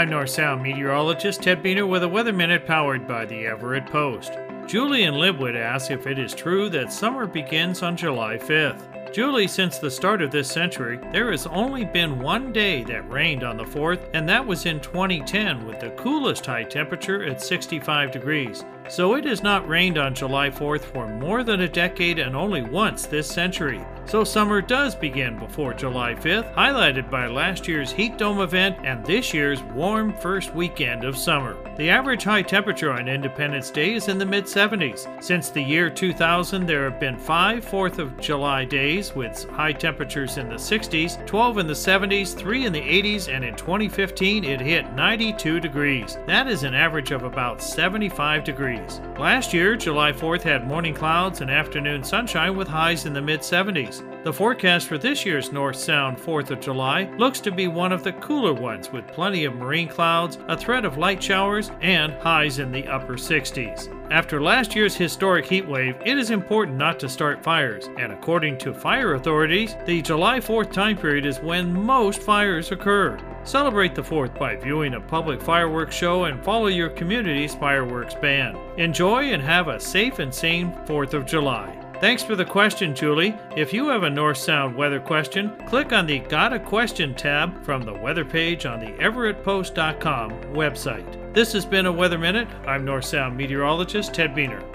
I'm North Sound meteorologist Ted Buehner with a Weather Minute powered by the Everett Post. Julie in Lynnwood asks if it is true that summer begins on July 5th. Julie, since the start of this century, there has only been one day that rained on the 4th, and that was in 2010 with the coolest high temperature at 65 degrees. So it has not rained on July 4th for more than a decade and only once this century. So summer does begin before July 5th, highlighted by last year's heat dome event and this year's warm first weekend of summer. The average high temperature on Independence Day is in the mid 70s. Since the year 2000, there have been five 4th of July days with high temperatures in the 60s, 12 in the 70s, 3 in the 80s, and in 2015 it hit 92 degrees. That is an average of about 75 degrees. Last year, July 4th had morning clouds and afternoon sunshine with highs in the mid 70s. The forecast for this year's North Sound 4th of July looks to be one of the cooler ones with plenty of marine clouds, a threat of light showers, and highs in the upper 60s. After last year's historic heat wave, it is important not to start fires, and according to fire authorities, the July 4th time period is when most fires occur. Celebrate the 4th by viewing a public fireworks show and follow your community's fireworks ban. Enjoy and have a safe and sane 4th of July. Thanks for the question, Julie. If you have a North Sound weather question, click on the Got a Question tab from the weather page on the EverettPost.com website. This has been a Weather Minute. I'm North Sound meteorologist Ted Buehner.